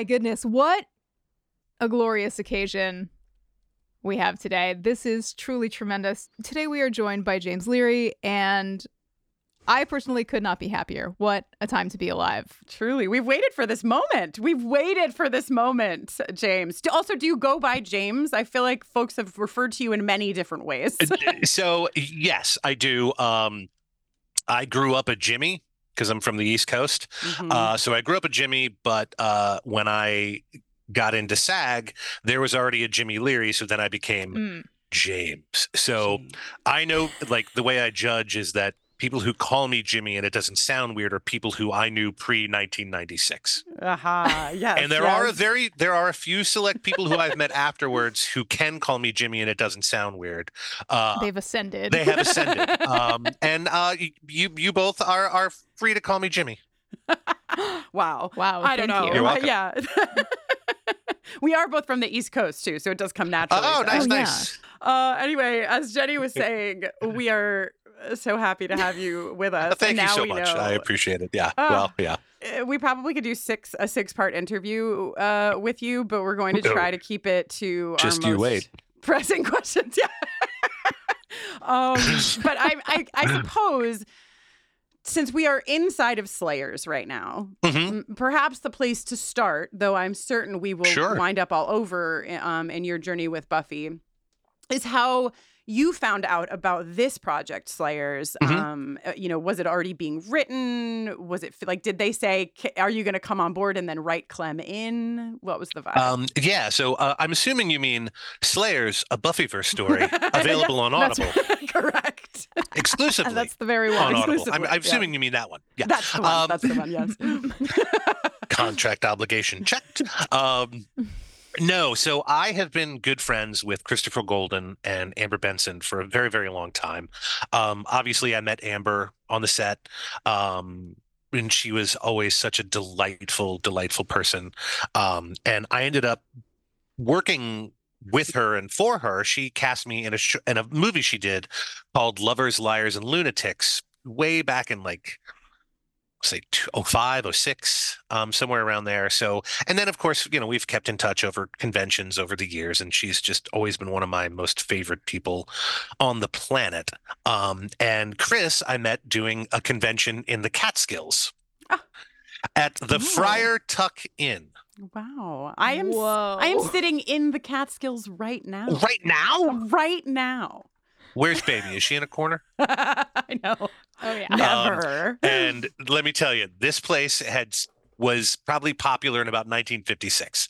My goodness, what a glorious occasion we have today. This is truly tremendous. Today we are joined by James Leary, and I personally could not be happier. What a time to be alive. Truly, we've waited for this moment. We've waited for this moment, James. Also, do you go by James? I feel like folks have referred to you in many different ways. so yes, I do. Um, I grew up a Jimmy because I'm from the East Coast. Mhm. Uh, so I grew up a Jimmy, but uh, when I got into SAG, there was already a Jimmy Leary. So then I became Mm. James. So I know, like, the way I judge is that people who call me Jimmy and it doesn't sound weird are people who I knew pre 1996. Aha, yes. and there are a very there are a few select people who I've met afterwards who can call me Jimmy and it doesn't sound weird. Uh, They've ascended. they have ascended, um, and uh, you you both are are free to call me Jimmy. Wow. Wow, I don't know. you. You're welcome. Yeah. we are both from the East Coast too, so it does come naturally. Oh, to nice, us. yeah. nice. Uh, anyway, as Jenny was saying, we are so happy to have you with us. Thank you so much. know- I appreciate it. Yeah. Ah. well, yeah. Uh, we probably could do six a six part interview uh, with you, but we're going to Oh. try to keep it to Just you wait. pressing questions. Yeah. um, but I, I, I suppose since we are inside of Slayers right now, Mhm. m- perhaps the place to start, though I'm certain we will Sure. wind up all over um, in your journey with Buffy, is how you found out about this project, Slayers. Mhm. Um, uh, you know, was it already being written? Was it like, did they say, "Are you going to come on board and then write Clem in"? What was the vibe? Um, yeah. So uh, I'm assuming you mean Slayers, a Buffyverse story, available on That's Audible correct. exclusively That's the very one. on. Audible. I'm, I'm yeah. assuming you mean that one. Yeah. That's the one. Um, That's the one. Yes. contract obligation checked. Um, no, so I have been good friends with Christopher Golden and Amber Benson for a very, very long time. Um, obviously, I met Amber on the set. Um, and she was always such a delightful, delightful person. Um, and I ended up working with her and for her. She cast me in a sh- in a movie she did called Lovers, Liars, and Lunatics way back in like say 05 06 um somewhere around there so and then of course you know we've kept in touch over conventions over the years and she's just always been one of my most favorite people on the planet um and chris i met doing a convention in the catskills Ah. at the Oh. friar tuck inn wow. I am. Whoa. I am sitting in the Catskills right now. right now Right now. Where's baby is she in a corner I know. Oh yeah. Um, Never. and let me tell you this place had was probably popular in about 1956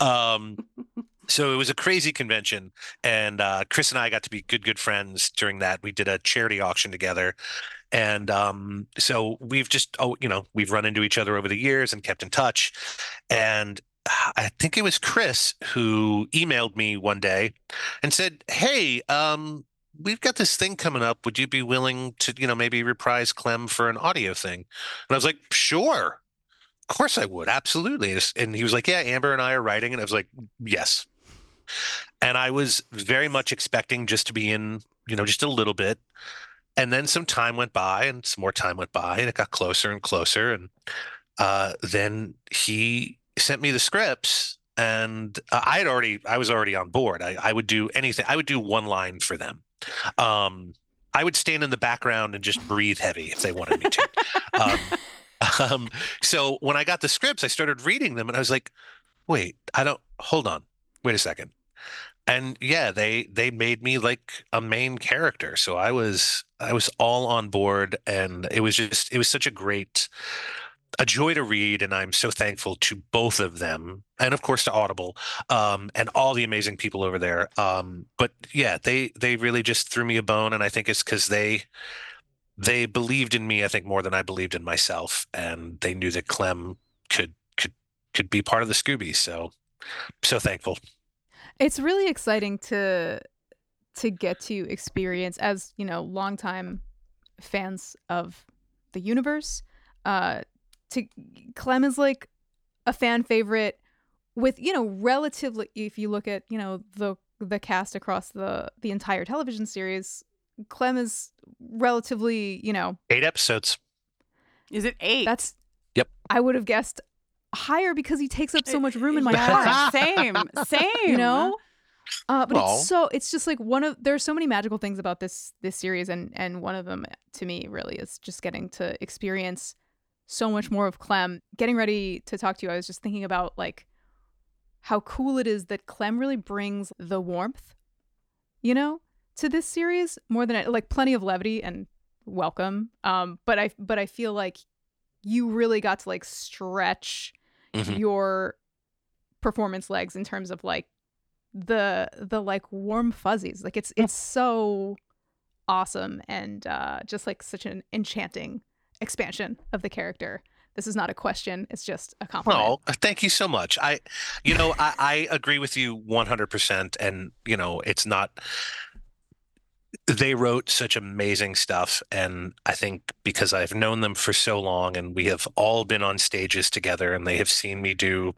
um so it was a crazy convention and uh chris and i got to be good good friends during that we did a charity auction together and um so we've just oh you know we've run into each other over the years and kept in touch and I think it was Chris who emailed me one day and said, "Hey, um, we've got this thing coming up. Would you be willing to, you know, maybe reprise Clem for an audio thing?" And I was like, "Sure, of course I would, absolutely." And he was like, "Yeah, Amber and I are writing," and I was like, "Yes." And I was very much expecting just to be in, you know, just a little bit. And then some time went by, and some more time went by, and it got closer and closer. And uh, then he sent me the scripts, and uh, I had already, I was already on board. I, I would do anything. I would do one line for them. Um, I would stand in the background and just breathe heavy if they wanted me to. um, um, so when I got the scripts, I started reading them, and I was like, "Wait, I don't. Hold on. Wait a second. and yeah, they they made me like a main character. So I was I was all on board, and it was just it was such a great a joy to read and i'm so thankful to both of them and of course to audible um, and all the amazing people over there um, but yeah they they really just threw me a bone and i think it's because they they believed in me i think more than i believed in myself and they knew that clem could could could be part of the scooby so so thankful It's really exciting to to get to experience as, you know, longtime fans of the universe. Uh to Clem is like a fan favorite with, you know, relatively if you look at, you know, the the cast across the the entire television series, Clem is relatively, you know, eight episodes Is it eight? that's Yep. I would have guessed higher because he takes up so much room in my Yeah, heart. Same, same. you know uh, but Aw. it's so it's just like one of there's so many magical things about this this series and and one of them to me really is just getting to experience so much more of clem. Getting ready to talk to you i was just thinking about like how cool it is that clem really brings the warmth you know to this series more than like plenty of levity and welcome. Um but i but i feel like you really got to like stretch Mhm. your performance legs in terms of like the the like warm fuzzies. Like it's it's so awesome and uh just like such an enchanting expansion of the character this is not a question it's just a compliment Oh, thank you so much. I, you know, I, I agree with you 100%. And, you know, it's not, they wrote such amazing stuff. And I think because I've known them for so long and we have all been on stages together and they have seen me do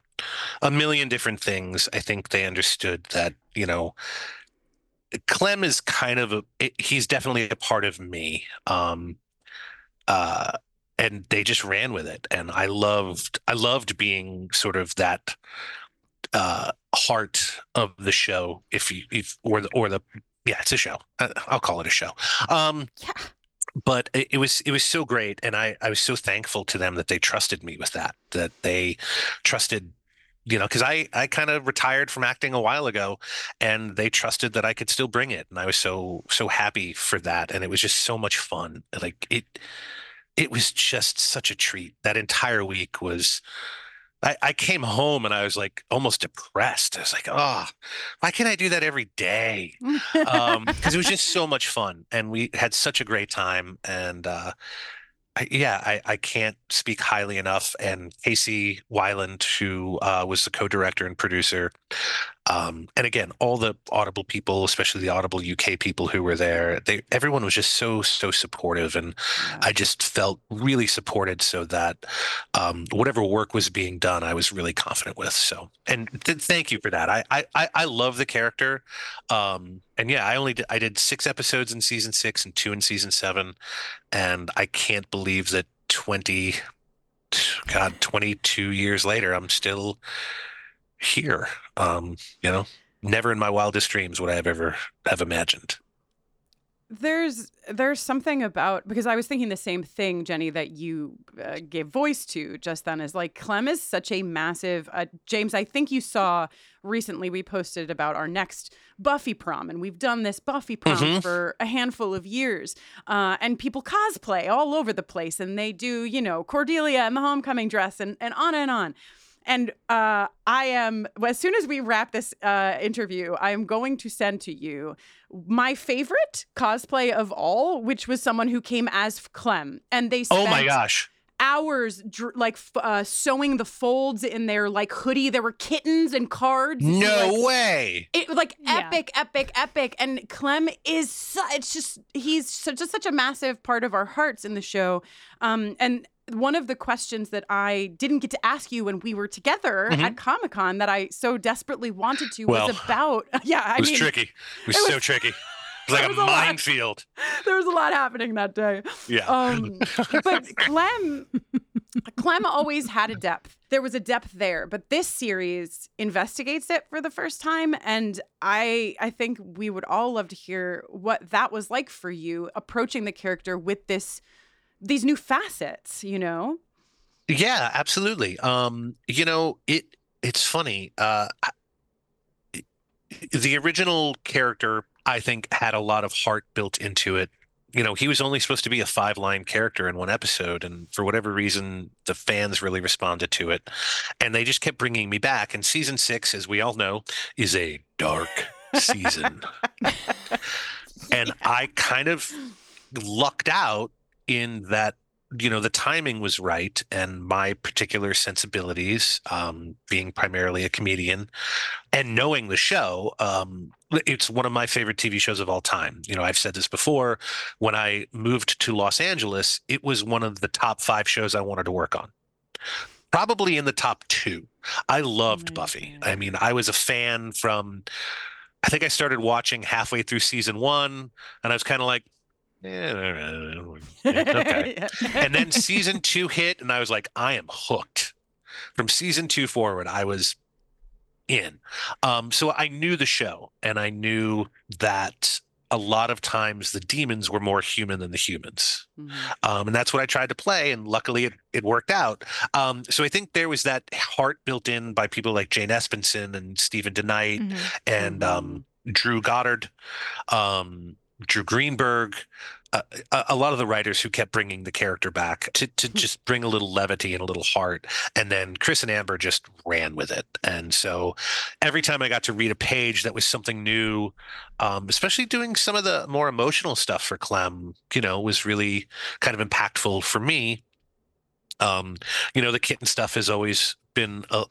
a million different things, I think they understood that, you know, Clem is kind of a, it, he's definitely a part of me. Um, uh, and they just ran with it. And i loved i loved being sort of that uh heart of the show if you if or the or the yeah it's a show. Uh, i'll call it a show. Um yeah. but it, it was it was so great and i i was so thankful to them that they trusted me with that that they trusted you know because i i kind of retired from acting a while ago and they trusted that i could still bring it and i was so so happy for that and it was just so much fun. Like it it was just such a treat that entire week was I, I came home and I was like almost depressed. I was like, oh, why can't I do that every day? Um, because it was just so much fun and we had such a great time. And uh, I, yeah, I, I can't speak highly enough. And Casey Weiland, who uh, was the co-director and producer, um, and again, all the Audible people, especially the Audible UK people who were there, they everyone was just so so supportive, and I just felt really supported. So that um, whatever work was being done, I was really confident with. So, and th- thank you for that. I I I- love the character, um, and yeah, I only did, I did six episodes in season six and two in season seven, and I can't believe that twenty. God, 22 years later, I'm still here. Um, you know, never in my wildest dreams would I have ever have imagined. There's there's something about because I was thinking the same thing, Jenny, that you uh, gave voice to just then. Is like Clem is such a massive. Uh, James, I think you saw recently we posted about our next Buffy prom, and we've done this Buffy prom Mhm. for a handful of years, uh, and people cosplay all over the place, and they do you know Cordelia and the homecoming dress, and and on and on. And uh, I am, as soon as we wrap this uh, interview, I am going to send to you my favorite cosplay of all, which was someone who came as Clem. And they spent Oh my gosh. hours dr- like f- uh, sewing the folds in their like hoodie. There were kittens and cards. No Like, way. it was like Yeah. epic, epic, epic. And Clem is su- it's just he's such just such a massive part of our hearts in the show. Um, and one of the questions that I didn't get to ask you when we were together Mhm. at Comic Con that I so desperately wanted to Well, was about yeah. I It was mean, tricky. It was, it was- so tricky. It was like a a minefield. there was a lot happening that day. Yeah. Um, but Clem, Clem always had a depth. There was a depth there, but this series investigates it for the first time, and I I think we would all love to hear what that was like for you approaching the character with this these new facets. You know, Yeah, absolutely. Um, you know, it it's funny. Uh the original character, I think, had a lot of heart built into it. You know, he was only supposed to be a five line character in one episode. And for whatever reason, the fans really responded to it. And they just kept bringing me back. And season six, as we all know, is a dark season. and I kind of lucked out in that you know the timing was right and my particular sensibilities um being primarily a comedian and knowing the show um it's one of my favorite tv shows of all time. You know i've said this before when i moved to los angeles it was one of the top five shows i wanted to work on. Probably in the top two. I loved buffy. i mean i was a fan from i think i started watching halfway through season one and i was kind of like yeah, okay. And then season two hit, and I was like, I am hooked. From season two forward, I was in. Um, so I knew the show, and I knew that a lot of times the demons were more human than the humans. Mhm. Um, and that's what I tried to play, and luckily it, it worked out. Um, so I think there was that heart built in by people like Jane Espenson and Steven DeKnight Mhm. and um, Drew Goddard, um, Drew Greenberg, uh, a, a lot of the writers who kept bringing the character back to, to just bring a little levity and a little heart. And then Chris and Amber just ran with it. And so every time I got to read a page that was something new, um, especially doing some of the more emotional stuff for Clem, you know, was really kind of impactful for me. Um, you know, the kitten stuff has always been a,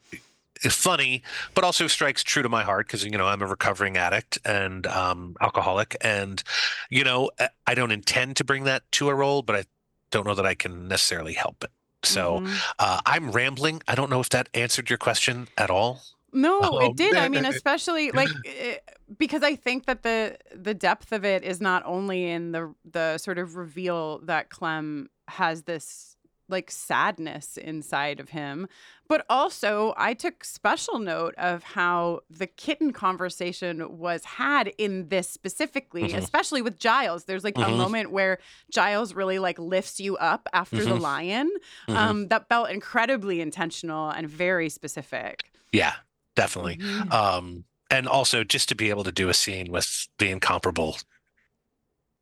funny, but also strikes true to my heart because you know I'm a recovering addict and um, alcoholic, and you know I- I don't intend to bring that to a role, but I don't know that I can necessarily help it. So Mhm. uh, I'm rambling. I don't know if that answered your question at all. No, Oh, it did. I mean, especially like eh, because I think that the the depth of it is not only in the the sort of reveal that Clem has this like sadness inside of him, but also I took special note of how the kitten conversation was had in this specifically, Mhm. especially with Giles. There's like a Mhm. moment where Giles really like lifts you up after the Mhm. lion. Mhm. Um, that felt incredibly intentional and very specific. yeah, definitely. Mhm. Um, and also just to be able to do a scene with the incomparable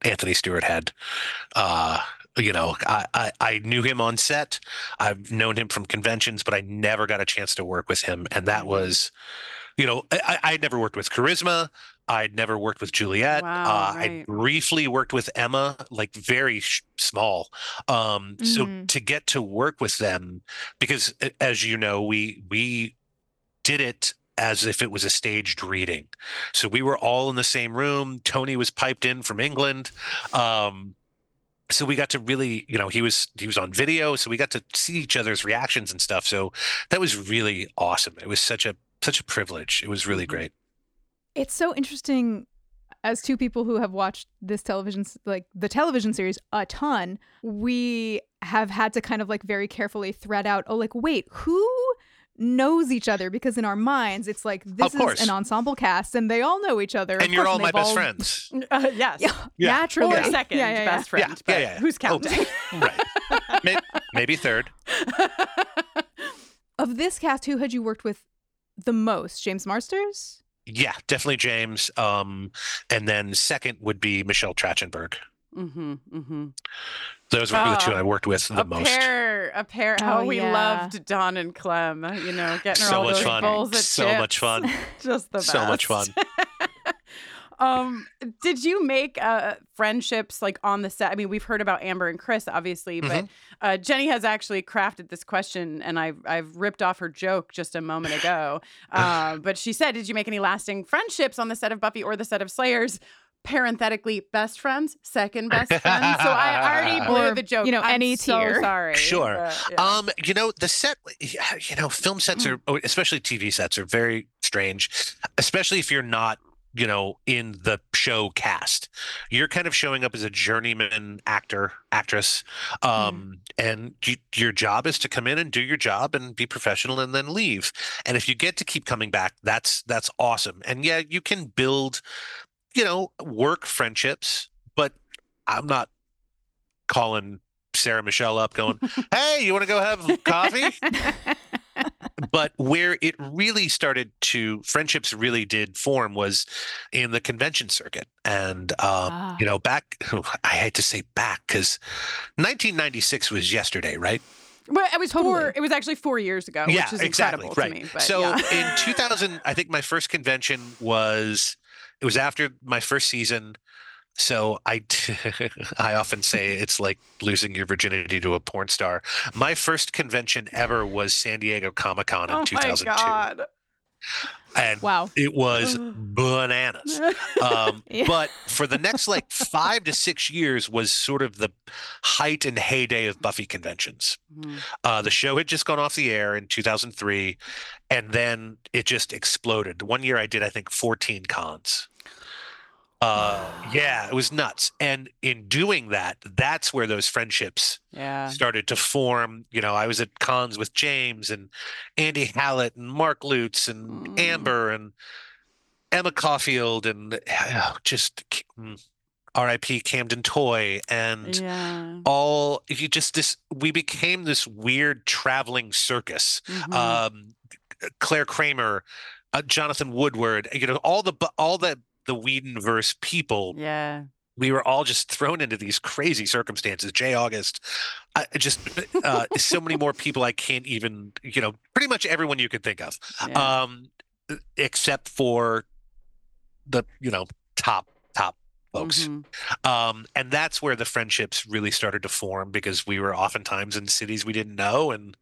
Anthony Stewart Head. Uh, you know, I, I, I knew him on set. I've known him from conventions, but I never got a chance to work with him. And that was, you know, I, I had never worked with Charisma. I'd never worked with Juliet. Wow, uh, I right. briefly worked with Emma, like very sh- small. Um, so Mhm. to get to work with them, because as you know, we we did it as if it was a staged reading. So we were all in the same room. Tony was piped in from England. Um, so we got to really, you know, he was he was on video, so we got to see each other's reactions and stuff. So that was really awesome. It was such a such a privilege. It was really Mhm. great. It's so interesting as two people who have watched this television like the television series a ton, we have had to kind of like very carefully thread out, oh like wait, who knows each other because in our minds it's like this is an ensemble cast and they all know each other. Of And you're course, all my they've best all- friends. Uh, yes. Yeah, Yeah. naturally. Or second Yeah, yeah, yeah. best friend. Yeah, but yeah, yeah. Who's Oh, counting? right. maybe, maybe third. Of this cast, who had you worked with the most? James Marsters? Yeah, definitely James. Um, and then second would be Michelle Trachtenberg. Mm-hmm, mm-hmm. Those were the two I worked with the a most. pair, a pair. How Oh, we yeah. loved Dawn and Clem. You know, getting her So all much those fun. bowls of So much fun. Just the best. So much fun. um, did you make uh friendships like on the set? I mean, we've heard about Amber and Chris, obviously, but Mm-hmm. uh, Jenny has actually crafted this question, and I've I've ripped off her joke just a moment ago. Uh, but she said, "Did you make any lasting friendships on the set of Buffy or the set of Slayers?" Parenthetically, best friends, second best friends. So I already blew Or, the joke. you know, I'm any so tier. Sorry. Sure. but, yeah. Um, you know, the set, you know, film sets are, oh, especially TV sets, are very strange, especially if you're not, you know, in the show cast. You're kind of showing up as a journeyman actor, actress, um, and you, your job is to come in and do your job and be professional and then leave. And if you get to keep coming back, that's that's awesome. And yeah, you can build, you know, work friendships, but I'm not calling Sarah Michelle up going, "Hey, you want to go have coffee?" but where it really started to friendships really did form was in the convention circuit and um, Ah. you know back i hate to say back because 1996 was yesterday right Well, it was Totally. four. It was actually four years ago, yeah which is exactly incredible right to me. But so yeah. in 2000 i think my first convention was it was after my first season so I, I often say it's like losing your virginity to a porn star. My first convention ever was San Diego Comic Con in oh my 2002, god! And Wow. it was bananas. Um, Yeah. But for the next like five to six years was sort of the height and heyday of Buffy conventions. Mhm. Uh, the show had just gone off the air in 2003, and then it just exploded. One year I did, I think, 14 cons. Uh, yeah, it was nuts. And in doing that, that's where those friendships yeah. started to form. You know, I was at cons with James and Andy Hallett and Mark Lutz and Mm. Amber and Emma Caulfield and uh, just mm, R.I.P. Camden Toy and Yeah. all you just this we became this weird traveling circus Mhm. um claire kramer uh, jonathan woodward you know all the all the the whedonverse people yeah. we were all just thrown into these crazy circumstances jay august uh, just uh so many more people i can't even you know pretty much everyone you could think of yeah. um except for the you know top top folks Mhm. um, and that's where the friendships really started to form because we were oftentimes in cities we didn't know and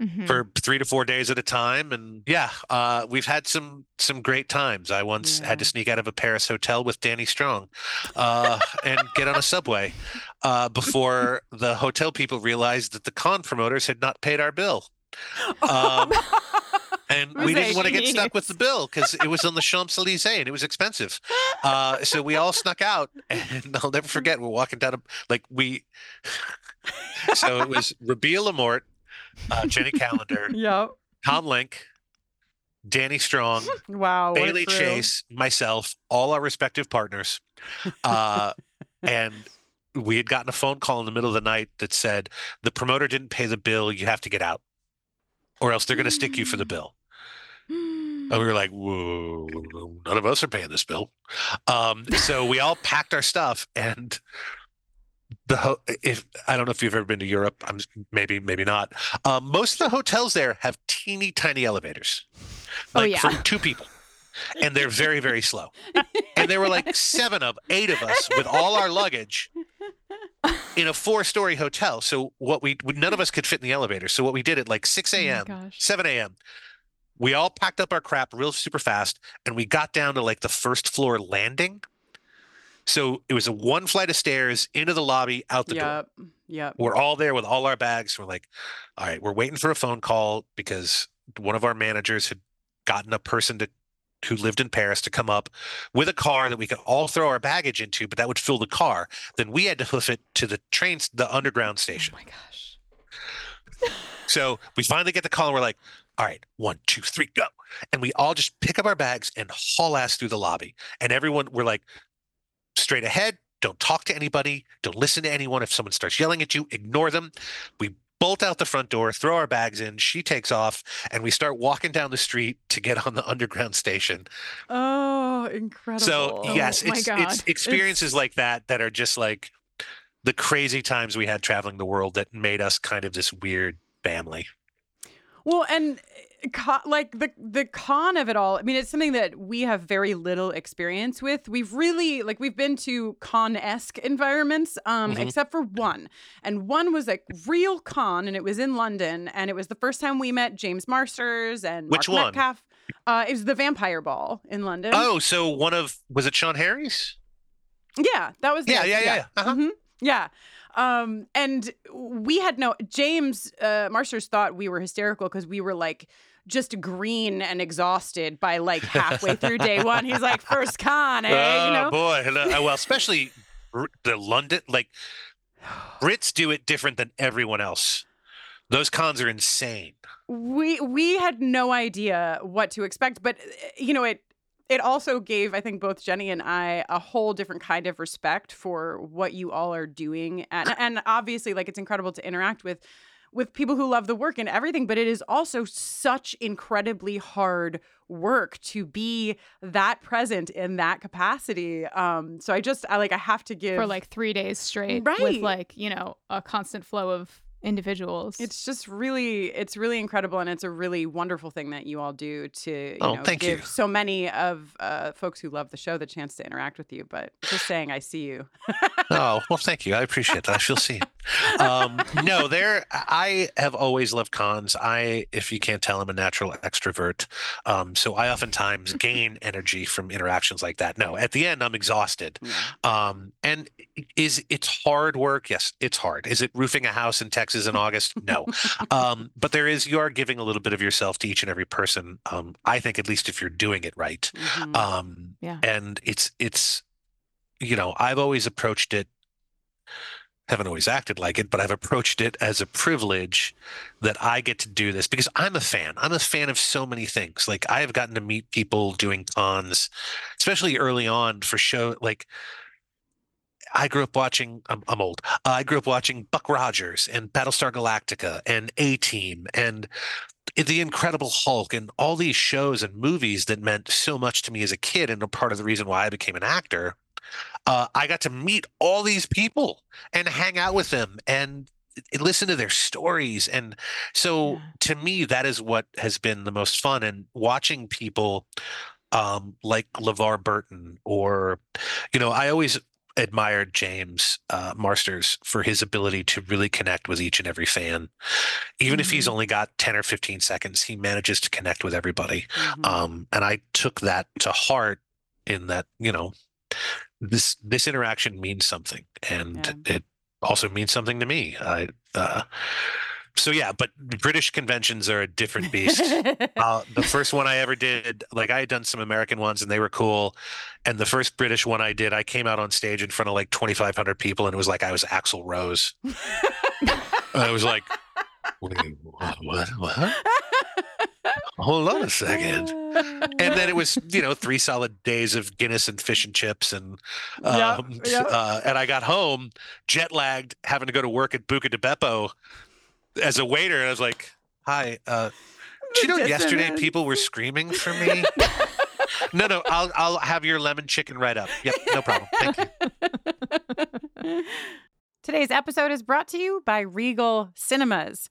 Mhm. for three to four days at a time and yeah uh, we've had some some great times i once had to sneak out of a paris hotel with danny strong uh, and get on a subway uh, before the hotel people realized that the con promoters had not paid our bill um, and we didn't want to get stuck with the bill because it was on the Champs Elysees and it was expensive. Uh, so we all snuck out, and I'll never forget. We're walking down, a, like we. so it was Robia LaMorte, uh, Jenny Calendar, Yep. Tom Lenk, Danny Strong, Wow. Bailey. Chase, myself, all our respective partners, uh, and. We had gotten a phone call in the middle of the night that said the promoter didn't pay the bill. You have to get out, or else they're going to stick you for the bill. And we were like, whoa, none of us are paying this bill. Um, so we all packed our stuff and the ho- if I don't know if you've ever been to Europe, I'm maybe maybe not. Um, most of the hotels there have teeny tiny elevators, Oh, like yeah. for two people, and they're very very slow. And there were like seven of eight of us with all our luggage in a four story hotel. So what we we- none of us could fit in the elevator. So what we did at like six a.m. gosh. 7 a.m. We all packed up our crap real super fast and we got down to like the first floor landing. So it was a one flight of stairs into the lobby, out the door. Yep. Yep. We're all there with all our bags. We're like, all right, we're waiting for a phone call because one of our managers had gotten a person to who lived in Paris to come up with a car that we could all throw our baggage into, but that would fill the car. Then we had to hoof it to the trains, the underground oh station. Oh my gosh. So we finally get the call and we're like, all right, one, two, three, go. And we all just pick up our bags and haul ass through the lobby. And everyone, we're like, straight ahead, don't talk to anybody, don't listen to anyone. If someone starts yelling at you, ignore them. We bolt out the front door, throw our bags in, she takes off, and we start walking down the street to get on the underground station. Oh, incredible. So, oh yes, Oh it's, it's experiences It's- like that that are just like the crazy times we had traveling the world that made us kind of this weird family. Well, and uh, co- like the the con of it all. I mean, it's something that we have very little experience with. We've really like we've been to con esque environments, um, Mhm. except for one, and one was like real con, and it was in London, and it was the first time we met James Marsters and Which Mark one? Metcalf. Uh, it was the Vampire Ball in London. Oh, so one of was it Sean Harry's? Yeah, that was Yeah, it. yeah, yeah, yeah. Uh-huh. Mhm. Yeah. Um, and we had no James uh Marsters thought we were hysterical because we were like just green and exhausted by like halfway through day one. He's like, first con, eh? oh you know? boy. Uh, well, especially the London, like Brits do it different than everyone else. Those cons are insane. we we had no idea what to expect but uh, you know it it also gave i think both jenny and i a whole different kind of respect for what you all are doing and and obviously like it's incredible to interact with with people who love the work and everything, but it is also such incredibly hard work to be that present in that capacity. Um, so I just I like I have to give for like three days straight, Right. With like you know a constant flow of individuals. It's just really, it's really incredible, and it's a really wonderful thing that you all do to you Oh, know, thank give you. so many of uh, folks who love the show the chance to interact with you. But just saying, I see you. Oh, well, thank you. I appreciate that. I shall see. Um, no, there. I have always loved cons. I, if you can't tell, I'm a natural extrovert. Um, so I oftentimes gain energy from interactions like that. No, at the end, I'm exhausted. Um, and is it's hard work? Yes, it's hard. Is it roofing a house in Texas in August? No. Um, but there is. You are giving a little bit of yourself to each and every person. Um, I think at least if you're doing it right. Mhm. Um, Yeah. and it's it's you know I've always approached it haven't always acted like it but I've approached it as a privilege that I get to do this because I'm a fan. I'm a fan of so many things. Like I have gotten to meet people doing cons especially early on for show like I grew up watching I'm, I'm old. I grew up watching Buck Rogers and Battlestar Galactica and A Team and the Incredible Hulk and all these shows and movies that meant so much to me as a kid and a part of the reason why I became an actor. Uh, I got to meet all these people and hang out with them and listen to their stories. And so Yeah. to me, that is what has been the most fun. And watching people um, like LeVar Burton or, you know, I always admired James uh, Marsters for his ability to really connect with each and every fan. Even if he's Mhm. only got 10 or 15 seconds, he manages to connect with everybody. Mhm. Um, and I took that to heart in that, you know, this this interaction means something and it also means something to me. I uh, so yeah, but British conventions are a different beast. Uh, the first one I ever did, like I had done some American ones and they were cool. And the first British one I did, I came out on stage in front of like 2,500 people and it was like I was Axl Rose. I was like, what? What? Hold on a second. And then it was, you know, three solid days of Guinness and fish and chips, and um. Uh, and I got home jet lagged, having to go to work at Buca di Beppo as a waiter, and I was like, "Hi, uh, do you know yesterday people were screaming for me?" no, no, I'll I'll have your lemon chicken right up. Yep, no problem. Thank you. Today's episode is brought to you by Regal Cinemas.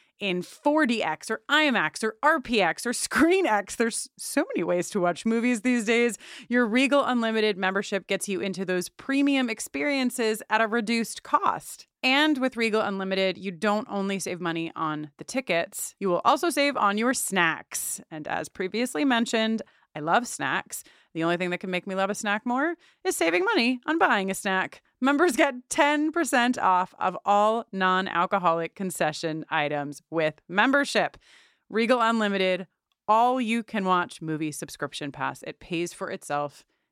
in 4DX or IMAX or RPX or ScreenX. There's so many ways to watch movies these days. Your Regal Unlimited membership gets you into those premium experiences at a reduced cost. And with Regal Unlimited, you don't only save money on the tickets, you will also save on your snacks. And as previously mentioned, I love snacks. The only thing that can make me love a snack more is saving money on buying a snack. Members get 10% off of all non alcoholic concession items with membership. Regal Unlimited, all you can watch movie subscription pass. It pays for itself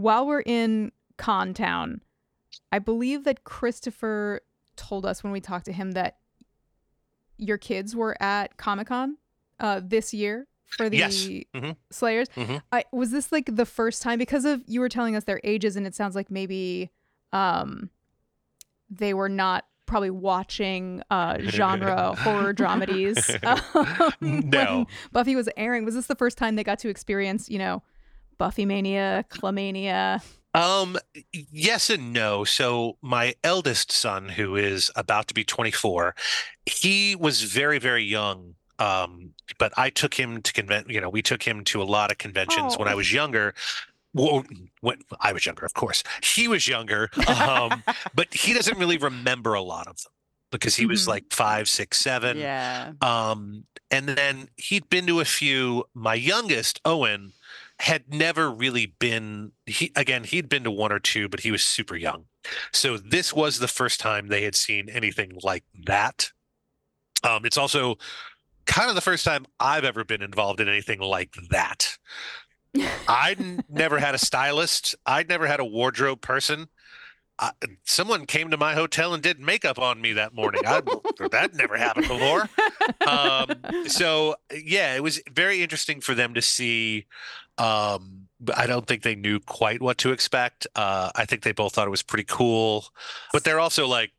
While we're in Con Town, I believe that Christopher told us when we talked to him that your kids were at Comic Con uh, this year for the Yes. Mhm. Slayers. Mhm. I, was this like the first time because of you were telling us their ages, and it sounds like maybe um, they were not probably watching uh, genre horror dramedies um, No. when Buffy was airing. Was this the first time they got to experience, you know, Buffy mania, Clamania? Um, yes and no. So my eldest son, who is about to be 24, he was very, very young. Um, but I took him to convent, you know, we took him to a lot of conventions when I Oh. was younger. Well, when I was younger, of course. He was younger. Um, but he doesn't really remember a lot of them because he was Mhm. like five, six, seven. yeah. Um, and then he'd been to a few. My youngest, Owen, had never really been. He again, he'd been to one or two, but he was super young. So this was the first time they had seen anything like that. Um, it's also kind of the first time I've ever been involved in anything like that. I'd never had a stylist. I'd never had a wardrobe person. I, someone came to my hotel and did makeup on me that morning. I, that never happened before. Um, so yeah, it was very interesting for them to see. Um, I don't think they knew quite what to expect. Uh, I think they both thought it was pretty cool, but they're also like,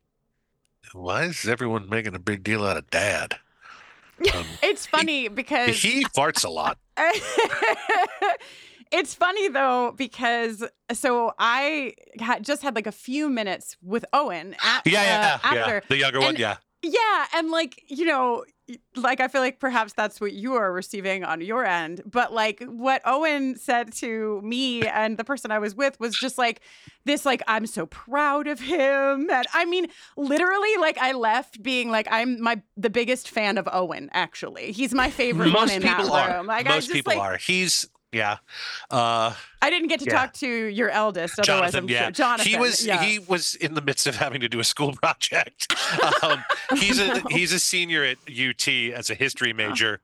"Why is everyone making a big deal out of Dad?" Um, It's funny because he farts a lot. it's funny though because so I had just had like a few minutes with Owen at, Yeah, yeah, uh, yeah, after yeah. The younger one, yeah. Yeah, and like, you know, like I feel like perhaps that's what you are receiving on your end, but like what Owen said to me and the person I was with was just like this like I'm so proud of him. And I mean, literally like I left being like I'm my the biggest fan of Owen actually. He's my favorite one Most in that people are. room. Like I Most just people like are. He's yeah. Uh, I didn't get to Yeah. talk to your eldest otherwise Jonathan, I'm yeah. sure Jonathan. He was yeah. he was in the midst of having to do a school project. um, he's a No. he's a senior at UT as a history major,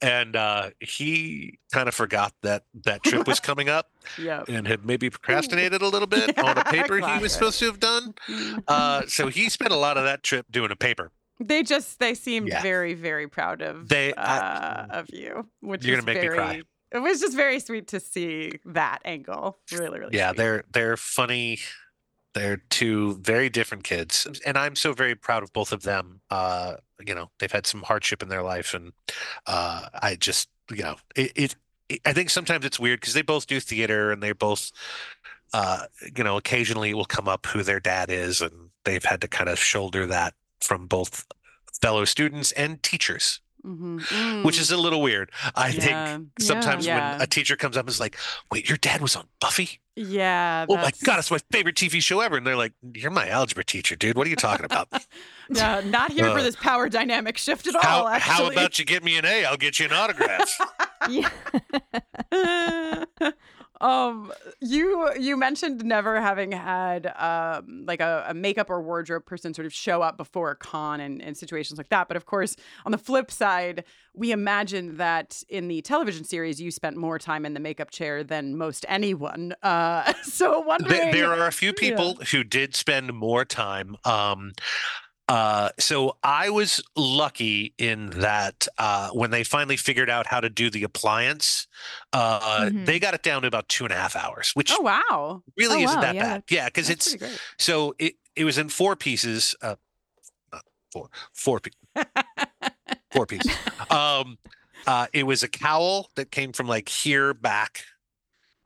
and uh, he kind of forgot that that trip was coming up yeah. and had maybe procrastinated a little bit on a paper he was supposed to have done. Uh, so he spent a lot of that trip doing a paper. They just they seemed very very proud of They- uh, I- of you, which You're is gonna make me very. cry. It was just very sweet to see that angle. Really, really. yeah sweet. they're they're funny they're two very different kids and i'm so very proud of both of them uh you know they've had some hardship in their life and uh i just you know it, it, i think sometimes it's weird because they both do theater and they both uh you know occasionally it will come up who their dad is and they've had to kind of shoulder that from both fellow students and teachers Mhm. which Mm. is a little weird i Yeah. think sometimes Yeah. when a teacher comes up and is like wait your dad was on buffy yeah. oh my god, it's my favorite TV show ever. And they're like, You're my algebra teacher, dude. What are you talking about? yeah, not here for Uh, this power dynamic shift at how, all. how about you get me an A? I'll get you an autograph. Yeah. um you you mentioned never having had um like a, a makeup or wardrobe person sort of show up before a con and, and situations like that but of course on the flip side we imagine that in the television series you spent more time in the makeup chair than most anyone uh so wondering there, there are a few Yeah. people who did spend more time. Um, uh, so I was lucky in that uh, when they finally figured out how to do the appliance, uh, Mhm. they got it down to about two and a half hours, which oh wow really Oh, isn't wow, that yeah, bad. Yeah, because it's so it it was in four pieces. Uh, not four four pieces. four pieces. Um, uh, it was a cowl that came from like here back.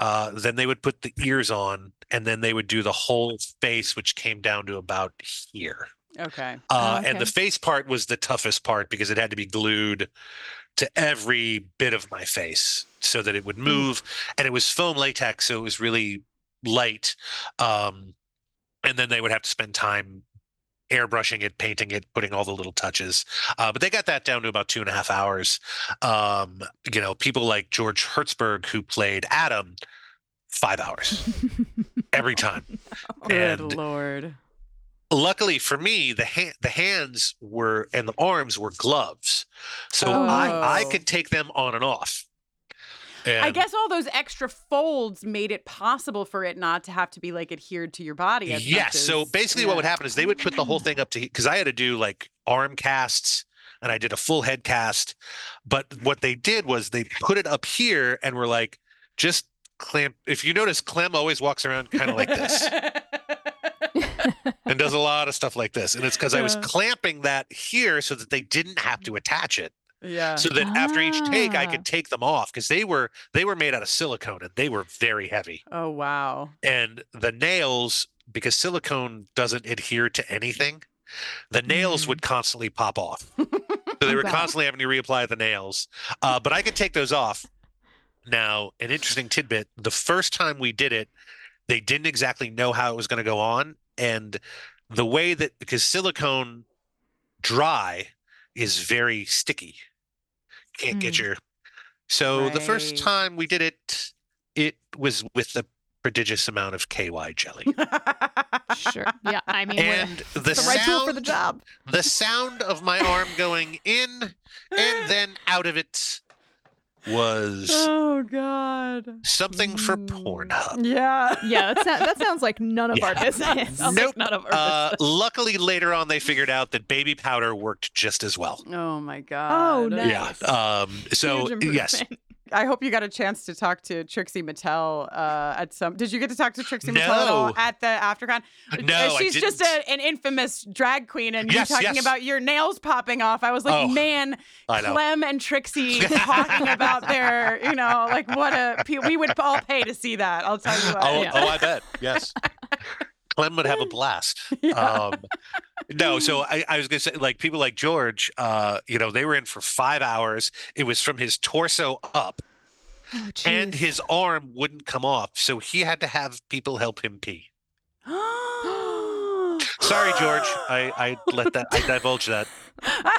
Uh, then they would put the ears on, and then they would do the whole face, which came down to about here. Okay. Uh, Oh, And the face part was the toughest part because it had to be glued to every bit of my face so that it would move. And it was foam latex, so it was really light. Um, and then they would have to spend time airbrushing it, painting it, putting all the little touches. Uh, but they got that down to about two and a half hours. Um, you know, people like George Hertzberg, who played Adam, five hours every time. Good And- lord. Luckily for me the hand the hands were and the arms were gloves so i i Oh. could take them on and off I guess all those extra folds made it possible for it not to have to be like adhered to your body. Yes so as- basically what would happen is they would put the whole thing up to because i had to do like arm casts and i did a full head cast but what they did was they put it up here and were like just clamp if you notice clem always walks around kind of like this and does a lot of stuff like this and it's because i was clamping that here so that they didn't have to attach it yeah. so that after each take I Ah. could take them off because they were they were made out of silicone and they were very heavy. Oh wow. And the nails, because silicone doesn't adhere to anything, the nails Mm. would constantly pop off. so they were God. constantly having to reapply the nails. Uh, but I could take those off. Now, an interesting tidbit: the first time we did it, they didn't exactly know how it was going to go on, and the way that because silicone dry is very sticky, can't get Mm. your. So the first time we did it, it was with a prodigious amount of KY jelly, sure. Yeah. I mean, and the, the right tool for the job. the sound of my arm going in and then out of it was oh god. something for Ooh. Pornhub. Yeah. Yeah, that, sound, that sounds like none of our business. Nope. like none of our Uh, business. luckily, later on, they figured out that baby powder worked just as well. Oh my god. Oh, nice. Yeah. Um, so Huge yes, improvement. I hope you got a chance to talk to Trixie Mattel uh, at some. Did you get to talk to Trixie Mattel at all at the AfterCon? No, Uh, I she's just a, an infamous drag queen, and Yes, you talking yes. about your nails popping off. I was like, Oh, man, Clem and Trixie talking about their, you know, like what a. We would all pay to see that. I'll tell you what. Oh, Yeah. oh, I bet. Yes. Clem would have a blast. Yeah. Um, no, so I, I was gonna say, like people like George, uh, you know, they were in for five hours. It was from his torso up, Oh, and his arm wouldn't come off, so he had to have people help him pee. Sorry, George, I, I let that I divulged that.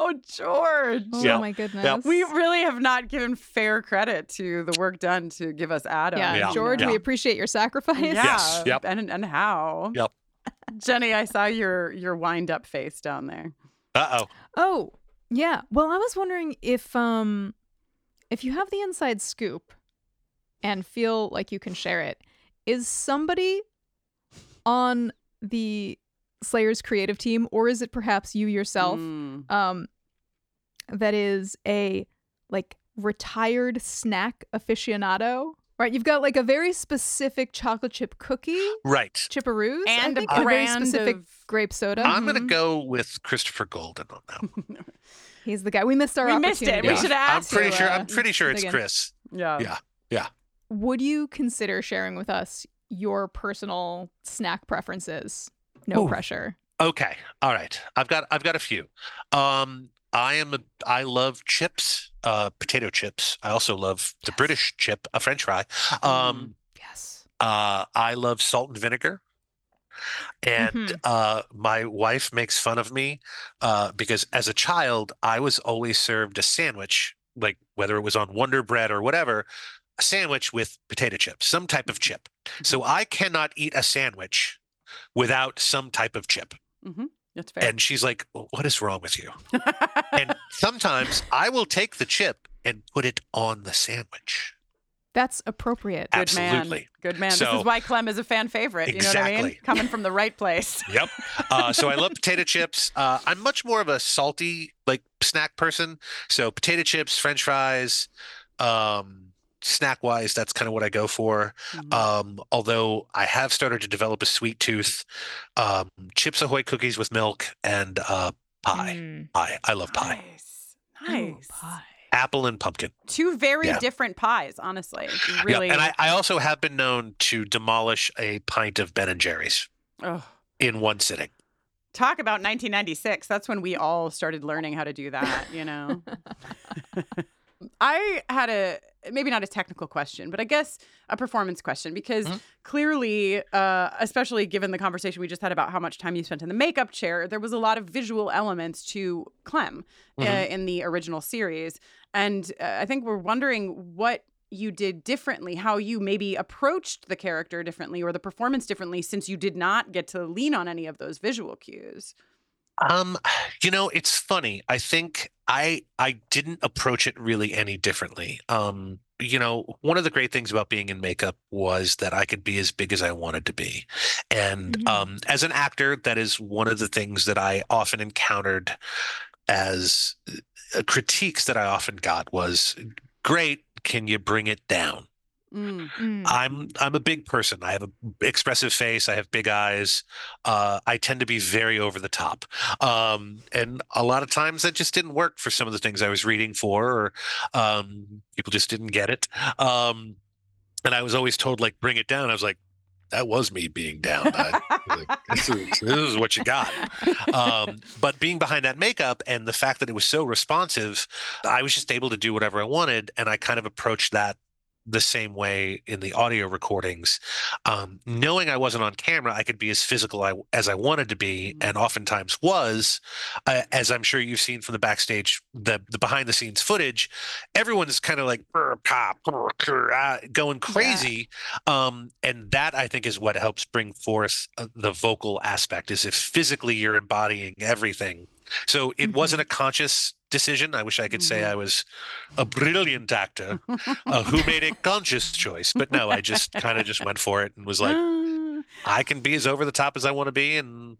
oh, George. Oh Yeah. my goodness. Yeah. We really have not given fair credit to the work done to give us Adam. yeah, Yeah. George, Yeah. we appreciate your sacrifice. Yeah. Yes, yep. And and how? Yep. Jenny, I saw your your wind up face down there. Uh oh. Oh, yeah. Well, I was wondering if um if you have the inside scoop and feel like you can share it, is somebody on the Slayer's creative team or is it perhaps you yourself Mm. um that is a like retired snack aficionado? Right, you've got like a very specific chocolate chip cookie, Right. chipperoos, I And a think, and a very specific of- grape soda. I'm gonna Mhm. go with Christopher Golden on that. one. He's the guy. We missed our We missed it. opportunity. We should have I'm pretty you, sure. uh, I'm pretty sure it's again. Chris. Yeah. Yeah. Yeah. Would you consider sharing with us your personal snack preferences? No Ooh. pressure. Okay. All right. I've got I've got a few. Um I am a I love chips, uh potato chips. I also love the Yes. British chip, a french fry. Um Yes. uh I love salt and vinegar. And Mhm. uh my wife makes fun of me uh because as a child I was always served a sandwich like whether it was on Wonder Bread or whatever, a sandwich with potato chips, some type of chip. So I cannot eat a sandwich without some type of chip. That's fair. And she's like, "What is wrong with you?" And sometimes I will take the chip and put it on the sandwich. That's appropriate. Good Absolutely. man. Good man. this So- is why Clem is a fan favorite. You know what I mean? Exactly. Coming from the right place. Yep. Uh, so I love potato chips. Uh, I'm much more of a salty like snack person. So potato chips, French fries, um, snack wise, that's kind of what I go for. Mhm. Um, although I have started to develop a sweet tooth. Um, Chips Ahoy cookies with milk and uh, pie. Mm. Pie. I love pie. Nice. Ooh, pie. apple and pumpkin. Two very Yeah. different pies, honestly. Really. Yeah, and I, I also have been known to demolish a pint of Ben and Jerry's Ugh. in one sitting. Talk about 1996. That's when we all started learning how to do that, you know? I had a maybe not a technical question, but I guess a performance question because Mhm. clearly, uh, especially given the conversation we just had about how much time you spent in the makeup chair, there was a lot of visual elements to Clem uh, Mhm. in the original series. And uh, I think we're wondering what you did differently, how you maybe approached the character differently or the performance differently since you did not get to lean on any of those visual cues. Um, you know, it's funny. I think I I didn't approach it really any differently. Um, you know, one of the great things about being in makeup was that I could be as big as I wanted to be. And Mhm. um as an actor, that is one of the things that I often encountered as uh, critiques that I often got was great, can you bring it down? Mm. Mm. I'm I'm a big person. I have a expressive face. I have big eyes. Uh, I tend to be very over the top, um, and a lot of times that just didn't work for some of the things I was reading for, or um, people just didn't get it. Um, and I was always told like, bring it down. I was like, that was me being down. I, like, this, is, this is what you got. Um, but being behind that makeup and the fact that it was so responsive, I was just able to do whatever I wanted, and I kind of approached that the same way in the audio recordings. Um, knowing I wasn't on camera, I could be as physical I, as I wanted to be, and oftentimes was. Uh, as I'm sure you've seen from the backstage, the the behind the scenes footage, everyone's kind of like "Brr, pop, brr, brr," ah," going crazy, um, and that I think is what helps bring forth uh, the vocal aspect. Is if physically you're embodying everything. So it wasn't a conscious decision. I wish I could say Mhm. I was a brilliant actor uh, who made a conscious choice. But no, I just kind of just went for it and was like, Ah. I can be as over the top as I want to be, and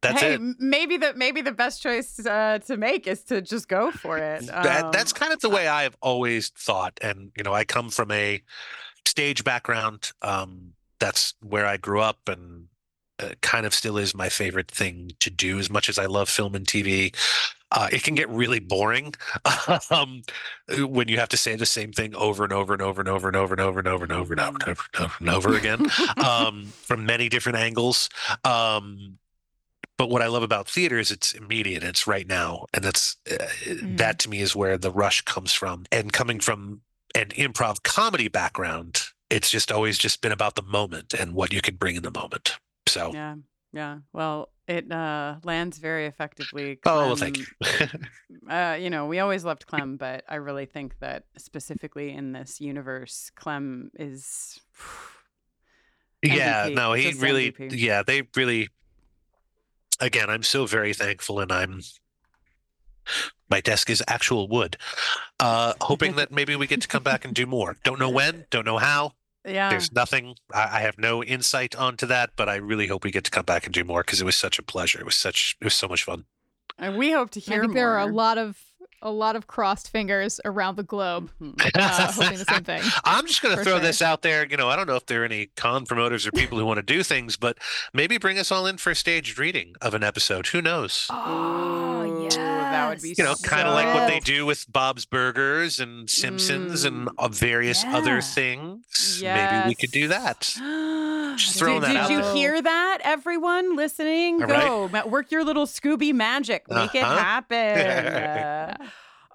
that's hey, it. maybe the maybe the best choice uh, to make is to just go for it. That that's Um, kind of the way I've always thought, and you know, I come from a stage background. Um, that's where I grew up, and uh, kind of still is my favorite thing to do. As much as I love film and TV, uh, it can get really boring um, when you have to say the same thing over and over and over and over and over and over and over and over and over and over and over and over again um, from many different angles. Um, but what I love about theater is it's immediate, it's right now, and that's uh, that to me is where the rush comes from. And coming from an improv comedy background, it's just always just been about the moment and what you can bring in the moment. So, yeah, yeah. Well, it uh, lands very effectively. oh, well, thank you. uh, you know, we always loved Clem, but I really think that specifically in this universe, Clem is. yeah, MVP, no, he really, MVP. yeah, they really. Again, I'm so very thankful, and I'm. My desk is actual wood. Uh, hoping that maybe we get to come back and do more. Don't know when, don't know how. Yeah. There's nothing. I, I have no insight onto that, but I really hope we get to come back and do more because it was such a pleasure. It was such. It was so much fun. And we hope to hear I hear think there are a lot of a lot of crossed fingers around the globe, Mhm. uh, hoping the same thing. I'm just going to throw sure. this out there. You know, I don't know if there are any con promoters or people who want to do things, but maybe bring us all in for a staged reading of an episode. Who knows? Ooh, that would be You know, kind of like what they do with Bob's Burgers and Simpsons and uh, various Yeah. other things. Maybe we could do that. Just throwing did, that did out you hear that, everyone listening? All right. Go ma- work your little Scooby magic, make it Uh-huh. happen. Uh,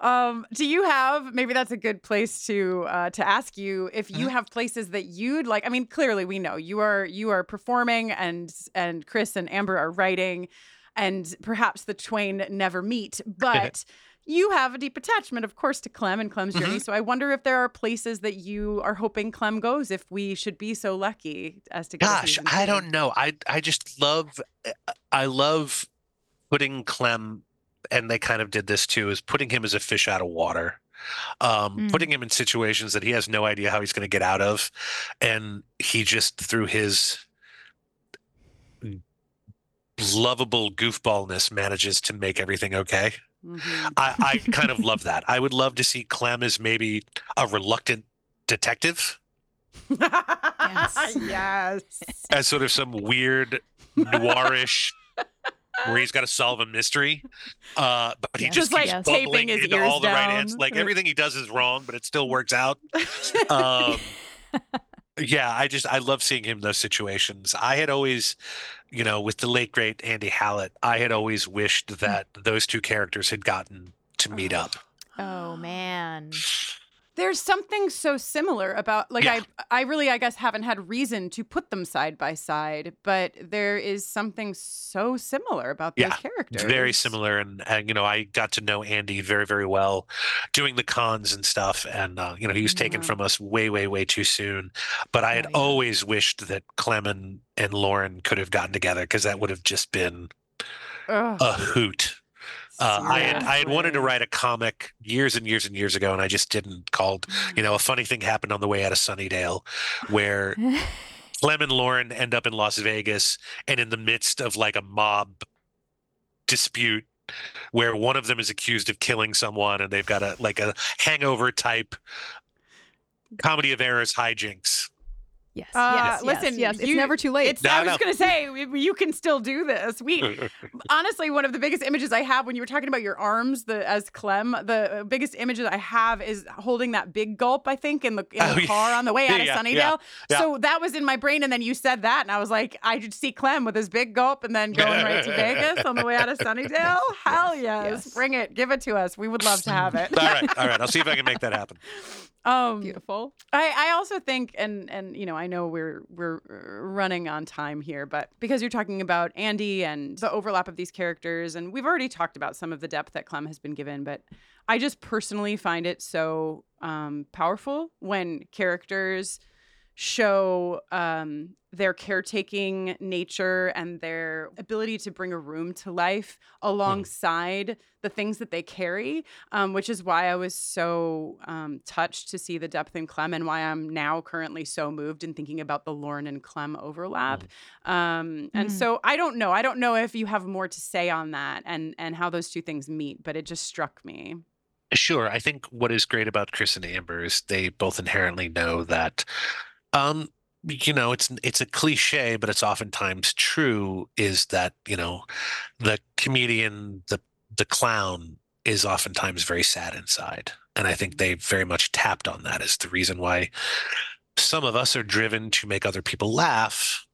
um, do you have maybe that's a good place to uh, to ask you if you Mhm. have places that you'd like? I mean, clearly we know you are you are performing, and and Chris and Amber are writing, and perhaps the twain never meet, but. You have a deep attachment, of course, to Clem and Clem's journey. Mhm. So I wonder if there are places that you are hoping Clem goes if we should be so lucky as to Gosh, I don't know. I I just love I love putting Clem and they kind of did this too is putting him as a fish out of water. Um, Mm. putting him in situations that he has no idea how he's going to get out of and he just through his lovable goofballness manages to make everything okay. Mhm. I, I kind of love that. I would love to see Clem as maybe a reluctant detective yes. yes. as sort of some weird noirish where he's got to solve a mystery, uh, but he Yes. just Just, like, keeps taping bumbling his into ears all the right answers. Like everything he does is wrong, but it still works out. Um, yeah, I just I love seeing him in those situations. I had always, you know, with the late great Andy Hallett, I had always wished mm. that those two characters had gotten to meet up. Oh man. There's something so similar about like Yeah. I I really I guess haven't had reason to put them side by side, but there is something so similar about Yeah, characters. Very similar, and, and you know, I got to know Andy very, very well, doing the cons and stuff, and uh, you know, he was taken Yeah. from us way, way, way too soon. But I had yeah. always wished that Clement and Lorne could have gotten together because that would have just been Ugh, a hoot. Uh, I had I had wanted to write a comic years and years and years ago, and I just didn't. Called you know, a funny thing happened on the way out of Sunnydale, where Clem and Lorne end up in Las Vegas, and in the midst of like a mob dispute, where one of them is accused of killing someone, and they've got a like a hangover type comedy of errors hijinks. Yes. Uh, yes. listen, Yes. It's you- never too late. It's, No, I was no. going to say you can still do this. We honestly one of the biggest images I have when you were talking about your arms, the as Clem, the biggest image that I have is holding that big gulp. I think in the in Oh, the yeah. car on the way out of Yeah, Sunnydale. yeah, yeah. So that was in my brain, and then you said that, and I was like, I just see Clem with his big gulp, and then going right to Vegas on the way out of Sunnydale. Hell yes. Yes. bring it, give it to us. We would love to have it. all right, all right. I'll see if I can make that happen. Um, Beautiful. I, I also think, and and you know, I know we're we're uh, running on time here, but because you're talking about Andy and the overlap of these characters, and we've already talked about some of the depth that Clem has been given, but I just personally find it so um, powerful when characters show um, their caretaking nature and their ability to bring a room to life alongside the things that they carry, um, which is why I was so um, touched to see the depth in Clem and why I'm now currently so moved in thinking about the Lorne and Clem overlap. Um, and Mhm. so I don't know. I don't know if you have more to say on that and and how those two things meet, but it just struck me. Sure. I think what is great about Chris and Amber is they both inherently know that, um, you know, it's it's a cliche, but it's oftentimes true. Is that you know, the comedian, the the clown, is oftentimes very sad inside, and I think they very much tapped on that as the reason why some of us are driven to make other people laugh.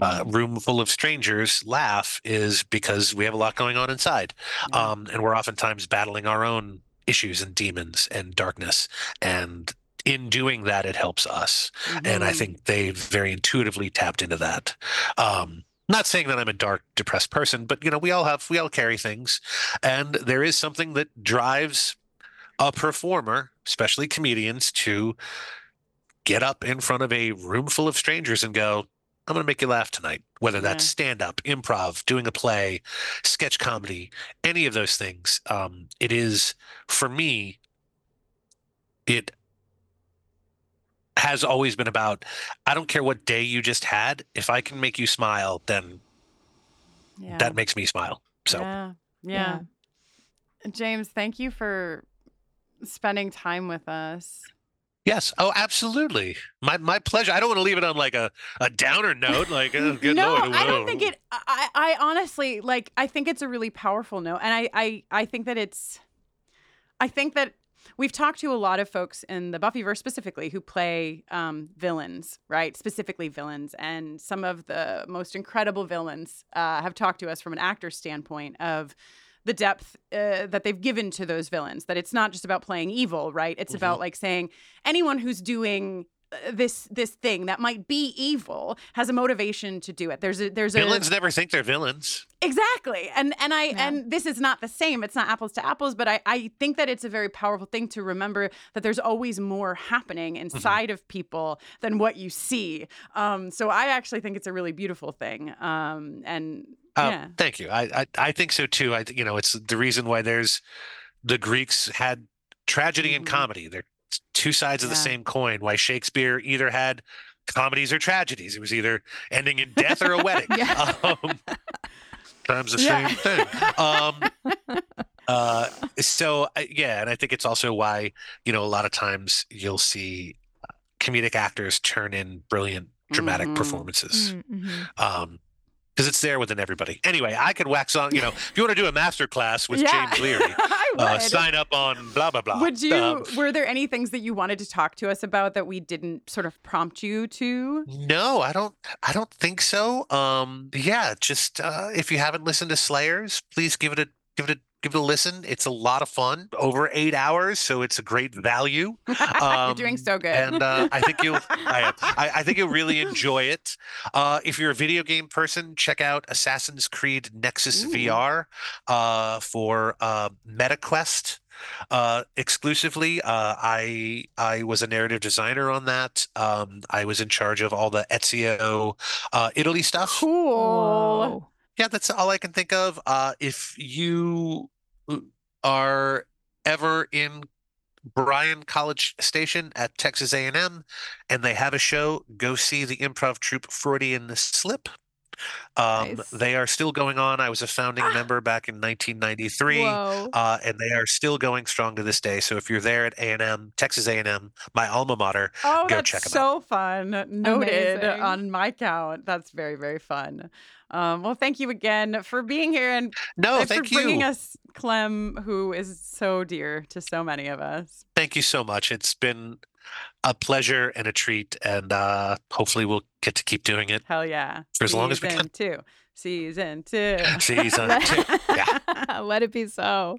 Uh, room full of strangers laugh is because we have a lot going on inside um, and we're oftentimes battling our own issues and demons and darkness and in doing that it helps us and i Mhm. think they very intuitively tapped into that um not saying that i'm a dark depressed person but you know we all have we all carry things and there is something that drives a performer especially comedians to get up in front of a room full of strangers and go i'm going to make you laugh tonight whether that's Yeah. stand up improv doing a play sketch comedy any of those things um it is for me it has always been about i don't care what day you just had if i can make you smile then yeah. that makes me smile so yeah. yeah. James, thank you for spending time with us. yes oh absolutely my my pleasure i don't want to leave it on like a a downer note like oh, no, lord I don't think it. I, I honestly like. I think it's a really powerful note, and I, I, I think that it's. I think that we've talked to a lot of folks in the Buffyverse specifically who play um, villains, right? Specifically villains, and some of the most incredible villains uh, have talked to us from an actor standpoint of the depth uh, that they've given to those villains. That it's not just about playing evil, right? It's Mhm. about like saying anyone who's doing this this thing that might be evil has a motivation to do it. There's a there's a villains a never think they're villains exactly, and and I Yeah. and this is not the same. It's not apples to apples, but I I think that it's a very powerful thing to remember that there's always more happening inside of people than what you see. Um, so I actually think it's a really beautiful thing. Um, and Uh, yeah, Thank you. I, I I think so too. I you know it's the reason why there's the Greeks had tragedy and Mhm. comedy. They're t- two sides of the same coin. Why Shakespeare either had comedies or tragedies. It was either ending in death or a wedding. Yeah. Um, times the Yeah. same thing. Um, uh, so yeah, and I think it's also why you know a lot of times you'll see uh, comedic actors turn in brilliant dramatic Mhm. performances Mm, mhm. um because it's there within everybody. Anyway, I could wax on. You know, if you want to do a master class with Yeah. James Leary. Uh, sign up on blah blah blah. Would you? Um, were there any things that you wanted to talk to us about that we didn't sort of prompt you to? No, I don't. I don't think so. Um, yeah, just uh, if you haven't listened to Slayers, please give it a give it a give it a listen. It's a lot of fun. Over eight hours, so it's a great value. You're doing Um, so good. and uh, I think you'll. I. I, I think you'll really enjoy it. Uh, if you're a video game person, check out Assassin's Creed Nexus Ooh. VR uh, for uh, MetaQuest uh, exclusively. Uh, I I was a narrative designer on that. Um, I was in charge of all the Ezio uh, Italy stuff. cool. Whoa. Yeah, that's all I can think of. Uh, if you are ever in Bryan College Station at Texas A&M and they have a show, go see the improv troupe Freudian the Slip. Um, Nice. They are still going on. I was a founding Ah. member back in 1993. Uh, and they are still going strong to this day. So if you're there at A&M, Texas A&M, my alma mater, Oh, Go that's check 'em so fun. Noted Amazing. on my count. That's very, very fun. Um, well, thank you again for being here and no, and thank for bringing you. us Clem, who is so dear to so many of us. Thank you so much. It's been a pleasure and a treat, and uh, hopefully we'll get to keep doing it Hell yeah. For as long as we Season two. Season two. season two. Yeah. Let it be so.